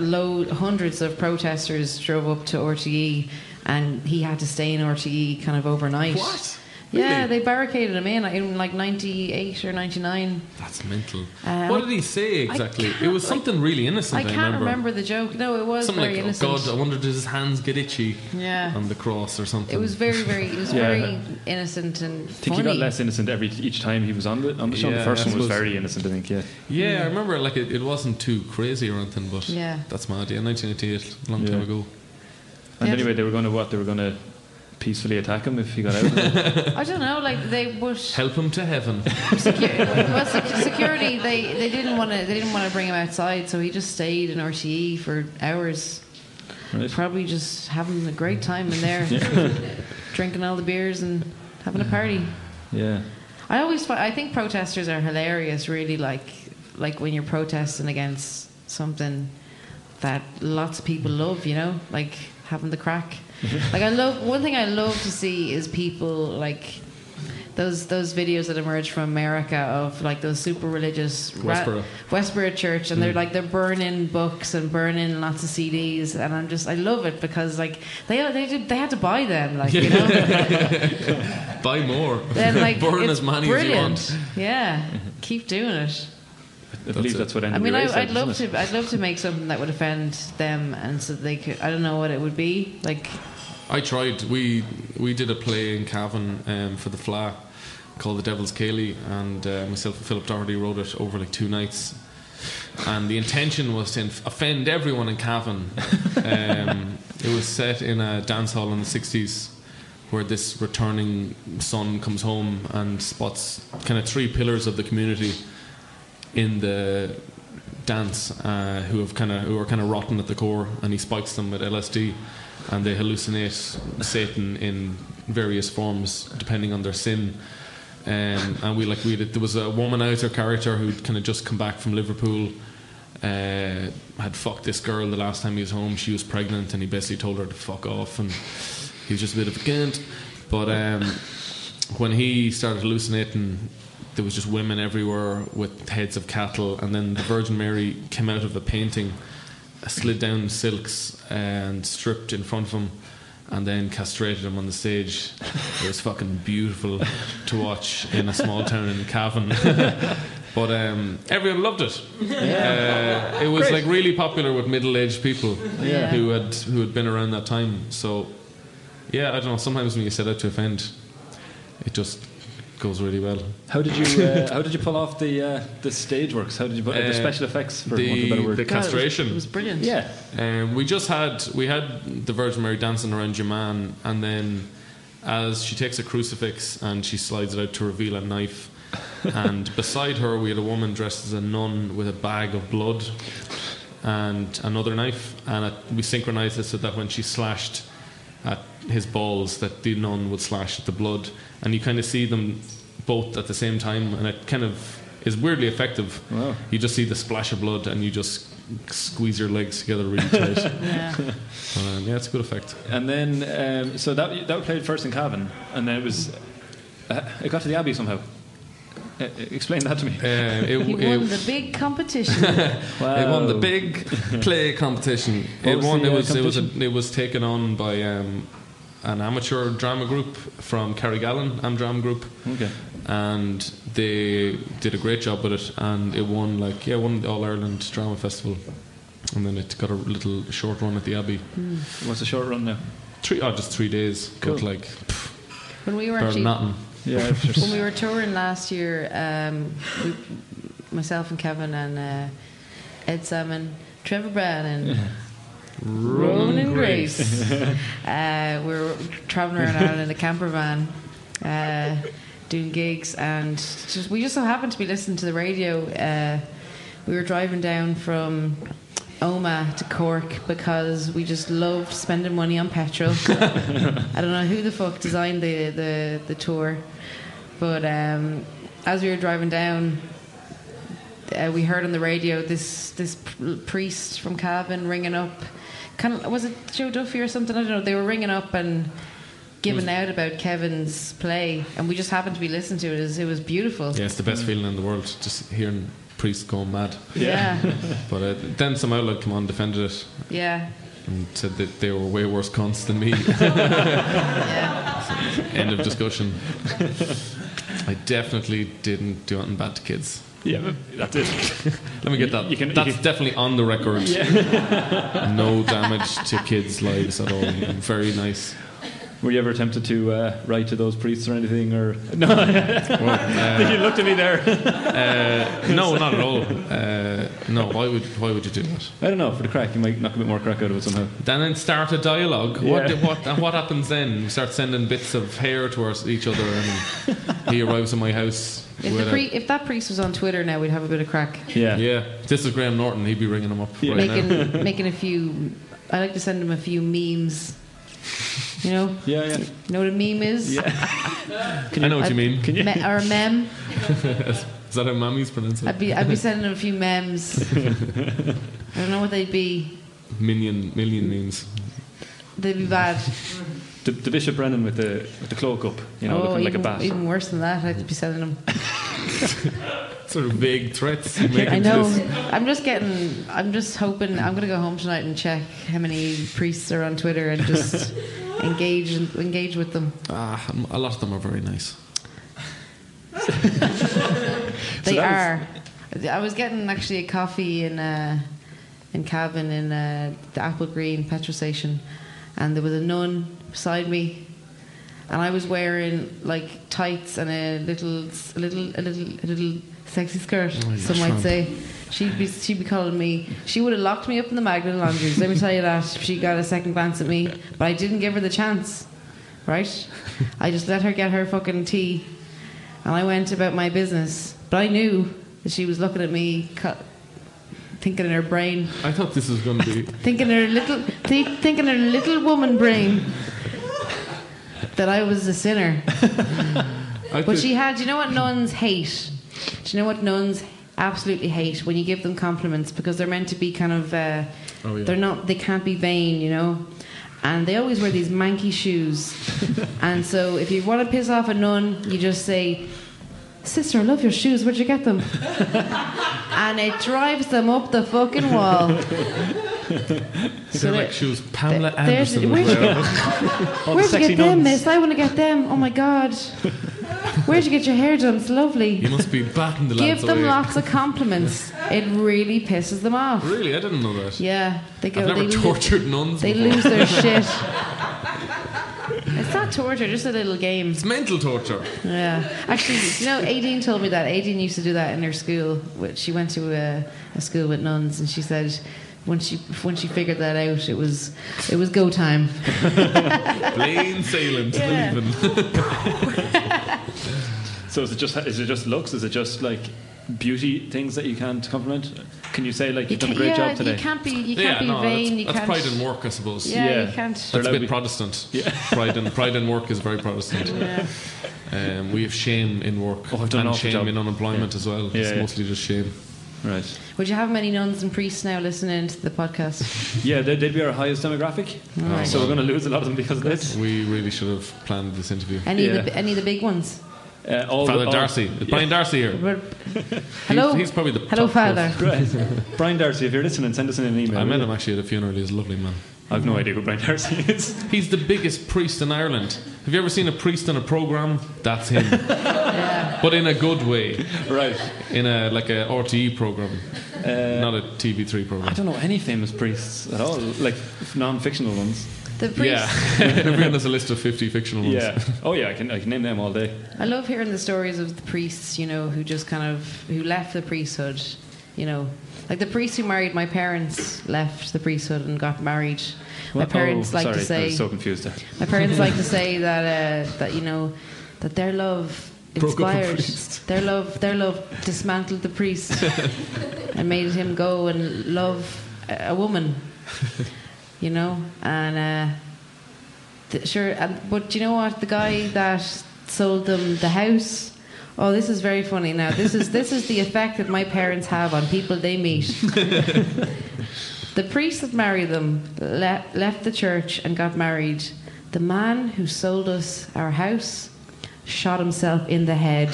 load hundreds of protesters drove up to RTE, and he had to stay in RTE kind of overnight. What? Yeah, Really? they barricaded him in in like '98 or '99. That's mental. Uh, what did he say exactly? It was something really innocent. I I, can't remember. remember. the joke. No, it was Something very like, innocent. oh God, I wonder did his hands get itchy yeah, on the cross or something? it was very, very. It was Yeah. very innocent and I think funny. he got less innocent every each time he was on the on the show. Yeah, the first one was very innocent, I think. Yeah. Yeah, I remember like it, it wasn't too crazy or anything, but Yeah. that's mad. Yeah, 1988, a long time ago. And Yeah. anyway, they were going to what? They were going to peacefully attack him if he got out. I don't know. Like they would. Help him to heaven. Secu- well, sec- security they, they didn't want to they didn't want to bring him outside, so he just stayed in RTE for hours, right? probably just having a great time in there, drinking all the beers and having a party. Yeah. I always fi- I think protesters are hilarious. Really, like like when you're protesting against something that lots of people love. You know, like having the crack. like I love one thing I love to see is people like those those videos that emerge from America of like those super religious Westboro. Westboro Church, and they're mm. like they're burning books and burning lots of CDs, and I'm just I love it because like they they did, they had to buy them, like you know. Buy more. then like Burn as many brilliant. as you want. Yeah, keep doing it. I believe it. that's what I NWA mean, I, said, I'd love it? to. I'd love to make something that would offend them, and so they could. I don't know what it would be like. I tried. We we did a play in Cavan um, for the Fla called The Devil's Céilí, and uh, myself and Philip Doherty wrote it over like two nights. And the intention was to inf- offend everyone in Cavan. Um, it was set in a dance hall in the 60s where this returning son comes home and spots kind of three pillars of the community in the dance uh, who have kind of who are kind of rotten at the core, and he spikes them with LSD, and they hallucinate Satan in various forms depending on their sin. Um, and we like we did, there was a womanizer character who'd kind of just come back from Liverpool. Uh, had fucked this girl the last time he was home. She was pregnant, and he basically told her to fuck off. And he was just a bit of a cunt. But um, when he started hallucinating, there was just women everywhere with heads of cattle, and then the Virgin Mary came out of a painting, slid down silks and stripped in front of him, and then castrated him on the stage. It was fucking beautiful to watch in a small town in Cavan. but um, everyone loved it. Uh, it was like really popular with middle-aged people Yeah. who had who had been around that time. So yeah, I don't know. Sometimes when you set out to offend, it just goes really well. How did you uh, how did you pull off the uh, the stage works? How did you put uh, the special effects for the- want of a better word? the God, it was- castration. It was, brilliant. yeah, Um, we just had we had the Virgin Mary dancing around Jaman, and then as she takes a crucifix and she slides it out to reveal a knife, and beside her we had a woman dressed as a nun with a bag of blood and another knife, and it, we synchronized it so that when she slashed at his balls, that the nun would slash at the blood, and you kind of see them both at the same time, and it kind of is weirdly effective. Wow. You just see the splash of blood, and you just squeeze your legs together really tight. Yeah. Um, yeah, it's a good effect. and then um, so that that played first in Cavan, and then it was uh, it got to the Abbey somehow. Uh, explain that to me. Uh, it, He it- won the big competition. It won the big play competition. What It was won. the, It uh, was. It was. A, it was taken on by um, an amateur drama group from Carrigallen, Am Drama Group, okay. and they did a great job with it. And it won like yeah, won the All Ireland Drama Festival, and then it got a little short run at the Abbey. What's the short run now? Three, oh, just three days. Cool. But like, when we were actually nothing. Yeah, when we were touring last year, um, we, myself and Kevin and uh, Ed Salmon, Trevor Brown, and Ronan and Grace, uh, we were traveling around Ireland in a camper van. Uh, doing gigs and just, we just so happened to be listening to the radio uh, we were driving down from Omagh to Cork because we just loved spending money on petrol I don't know who the fuck designed the, the, the tour, but um, as we were driving down, uh, we heard on the radio this this priest from Cavan ringing up. Kind of was it Joe Duffy or something? I don't know. They were ringing up and giving out about Kevin's play, and we just happened to be listening to it. It was, it was beautiful. Yeah, it's the best feeling in the world. Just hearing priests going mad. yeah, But uh, then some outlet come on defended it yeah. and said that they were way worse cons than me. yeah. End of discussion. I definitely didn't do anything bad to kids. Yeah, that's it. Let me get that. You can- That's can- definitely on the record. no damage to kids' lives at all. Very nice. Were you ever tempted to uh, write to those priests or anything? Or no, Well, you looked at me there. uh, uh, no, not at all. Uh, no, why would why would you do that? I don't know. For the crack, you might knock a bit more crack out of it somehow. Then then start a dialogue. What Yeah. what and what happens then? We start sending bits of hair towards each other, and he arrives at my house. If, with the a- if that priest was on Twitter now, we'd have a bit of crack. Yeah. yeah, this is Graham Norton. He'd be ringing him up Yeah. right now. making making a few. I like to send him a few memes. You know, Yeah, yeah. you know what a meme is, Yeah. I know what you mean. Can you? Me- or a mem. Is that how mammies pronounce it? I'd be I'd be sending him a few memes. I don't know what they'd be. Million million memes. They'd be bad. The, the Bishop Brennan with the with the cloak up, you know, oh, looking even, like a bat. even worse than that, I'd be selling them. Sort of vague threats. I making know. this- I'm just getting. I'm just hoping. I'm going to go home tonight and check how many priests are on Twitter and just engage engage with them. Ah, a lot of them are very nice. They that are. I was getting actually a coffee in uh, in Cavan in uh, the Applegreen petrol station, and there was a nun beside me, and I was wearing like tights and a little, a little, a little, a little sexy skirt. Oh, some might say. She'd be, she'd be calling me. She would have locked me up in the Magdalen laundries. Let me tell you that. She got a second glance at me, but I didn't give her the chance. Right? I just let her get her fucking tea, and I went about my business. But I knew that she was looking at me, thinking in her brain, I thought this was going to be. thinking in her little, th- thinking in her little woman brain that I was a sinner. But thought- she had, you know what nuns hate? Do you know what nuns absolutely hate when you give them compliments because they're meant to be kind of, uh, Oh, yeah. they're not, they can't be vain, you know? And they always wear these manky shoes. and so if you want to piss off a nun, you just say, Sister, I love your shoes. Where'd you get them? and it drives them up the fucking wall. They're like shoes. Pamela there- there's- Anderson. where'd you was get- there. All Where'd you sexy get them, miss? I want to get them. Oh my god. Where'd you get your hair done? It's lovely. You must be batting the Give them away. lots of compliments. It really pisses them off. Really, I didn't know that. Yeah, they go. I've never they lo- tortured nuns. they before. lose their shit. It's not torture, just a little game. It's mental torture. Yeah, actually, you know, Aideen told me that. Aideen used to do that in her school. Which She went to a, a school with nuns, and she said when she when she figured that out, it was it was go time. Plain sailing to Yeah. leaving. So is it just is it just looks? Is it just like beauty things that you can't compliment? Can you say like you've done a great yeah, job today? You can't be you yeah, can't be no, vain. that's, you that's can't. pride in work, I suppose. Yeah, Yeah. you can't. That's a bit to- Protestant. Yeah. Pride in pride in work is very Protestant. Yeah. Um, we have shame in work Oh, I've done an and awful shame job. in unemployment as well. Yeah, it's yeah. mostly just shame. Right. Would you have many nuns and priests now listening to the podcast? Yeah, they'd, they'd be our highest demographic. Right. So we're going to lose a lot of them because of this. We really should have planned this interview. Any of the any of the big ones? Uh, all Father the, all, D'Arcy, is Brian D'Arcy here. But- Hello. He's, he's probably the Hello, top Father. Right. Brian D'Arcy, if you're listening, send us an email. I met him actually at a funeral. He's a lovely man. I've no idea who Brian D'Arcy is. He's the biggest priest in Ireland. Have you ever seen a priest in a program? That's him, Yeah. but in a good way. right. In a like a RTE program, Uh, not a TV3 program. I don't know any famous priests at all, like non-fictional ones. The priest. Yeah, everyone has a list of 50 fictional ones. Yeah. Oh yeah, I can I can name them all day. I love hearing the stories of the priests, you know, who just kind of who left the priesthood, you know, like the priest who married my parents left the priesthood and got married. My parents oh, like sorry, to say I was so confused there. my parents like to say that uh, that you know that their love Broke up a inspired their love their love dismantled the priest and made him go and love a, a woman, you know, and. Uh, th- sure, and, but you know what? The guy that sold them the house. Oh, this is very funny. Now, this is this is the effect that my parents have on people they meet. the priest that married them le- left the church and got married. The man who sold us our house shot himself in the head.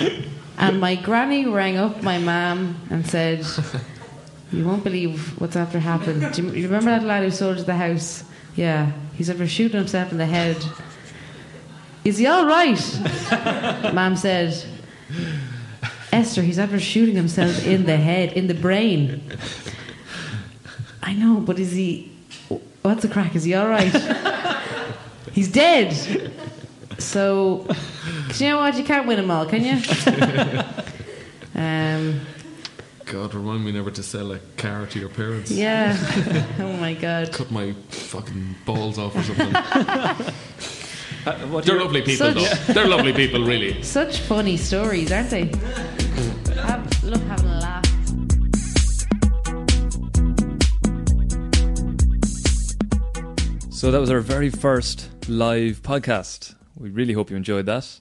and my granny rang up my mum and said, you won't believe what's after happened. Do you, you remember that lad who sold the house? Yeah, he's after shooting himself in the head. Is he all right? Mom said, Esther, he's after shooting himself in the head, in the brain. I know, but is he? What's the crack? Is he all right? he's dead. So, you know what? You can't win them all, can you? um, God, remind me never to sell a car to your parents. yeah. oh my god. Cut my fucking balls off or something. Uh, what They're lovely people, Such- though. They're lovely people, really. Such funny stories, aren't they? Have, love having a laugh. So that was our very first live podcast. We really hope you enjoyed that.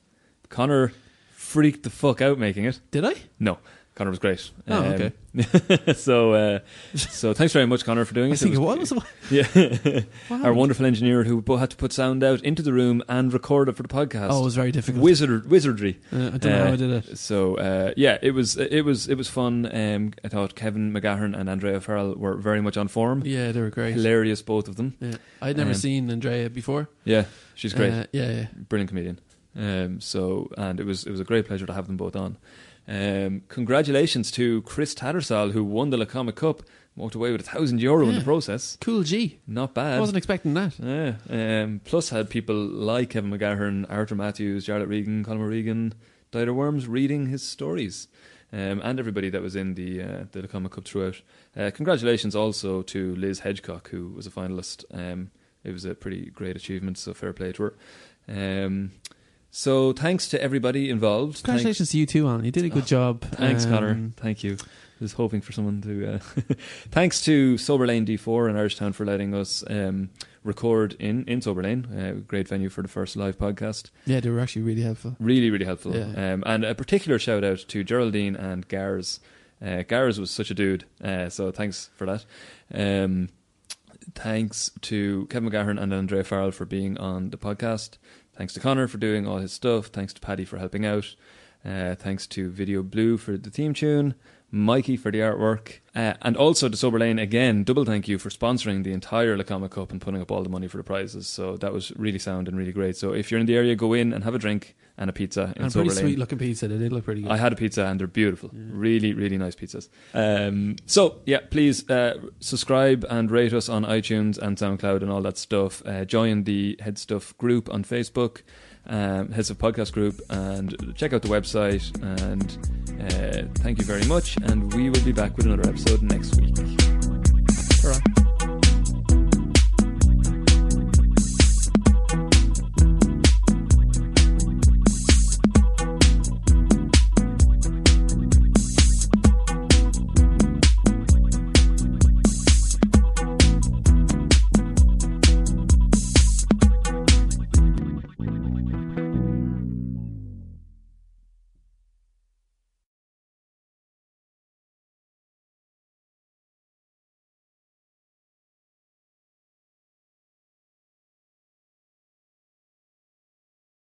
Connor freaked the fuck out making it. Did I? No. Connor was great. Oh, Um, okay. so, uh, so thanks very much, Connor, for doing this. I it. think it was- was. Yeah, Wow. our wonderful engineer who had to put sound out into the room and record it for the podcast. Oh, it was very difficult. Wizard wizardry. Uh, I don't know how I did it. So uh, yeah, it was it was it was fun. Um, I thought Kevin McGahern and Andrea Farrell were very much on form. Yeah, they were great. Hilarious, both of them. Yeah. I'd never Um, seen Andrea before. Yeah, she's great, Uh, yeah, yeah. brilliant comedian. Um, so and it was it was a great pleasure to have them both on. Um, congratulations to Chris Tattersall who won the Lacomic Cup, walked away with a thousand euro in the process. Cool G. Not bad. I wasn't expecting that. Yeah. Um, plus had people like Kevin McGahern, Arthur Mathews, Jarlath Regan, Colin Regan, Dieter Worms reading his stories. Um, and everybody that was in the uh, the Comic Cup throughout. Uh, congratulations also to Liz Hedgecock, who was a finalist. Um, it was a pretty great achievement, so fair play to her. Um, so thanks to everybody involved. Thanks- Congratulations to you too, Alan. You did a good Oh, job. Thanks, Um, Connor. Thank you. I was hoping for someone to. Uh, thanks to Sober Lane D4 in Irishtown for letting us um, record in in Sober Lane. Uh, great venue for the first live podcast. Yeah, they were actually really helpful. Really, really helpful. Yeah. Um, and a particular shout out to Geraldine and Gars. Uh, Gars was such a dude, uh, so thanks for that. Um, thanks to Kevin McGahern and Andrea Farrell for being on the podcast. Thanks to Connor for doing all his stuff. Thanks to Paddy for helping out. Uh, thanks to Video Blue for the theme tune. Mikey for the artwork. Uh, and also to Sober Lane, again, double thank you for sponsoring the entire Lacomic Cup and putting up all the money for the prizes. So that was really sound and really great. So if you're in the area, go in and have a drink and a pizza in And Sober pretty Lane. sweet looking pizza. They did look pretty good. I had a pizza and they're beautiful. Really, really nice pizzas. Um, so, yeah, please uh, subscribe and rate us on iTunes and SoundCloud and all that stuff. Uh, join the HeadStuff group on Facebook, um, HeadStuff Podcast group, and check out the website. And uh, thank you very much. And we will be back with another episode next week. Hurrah.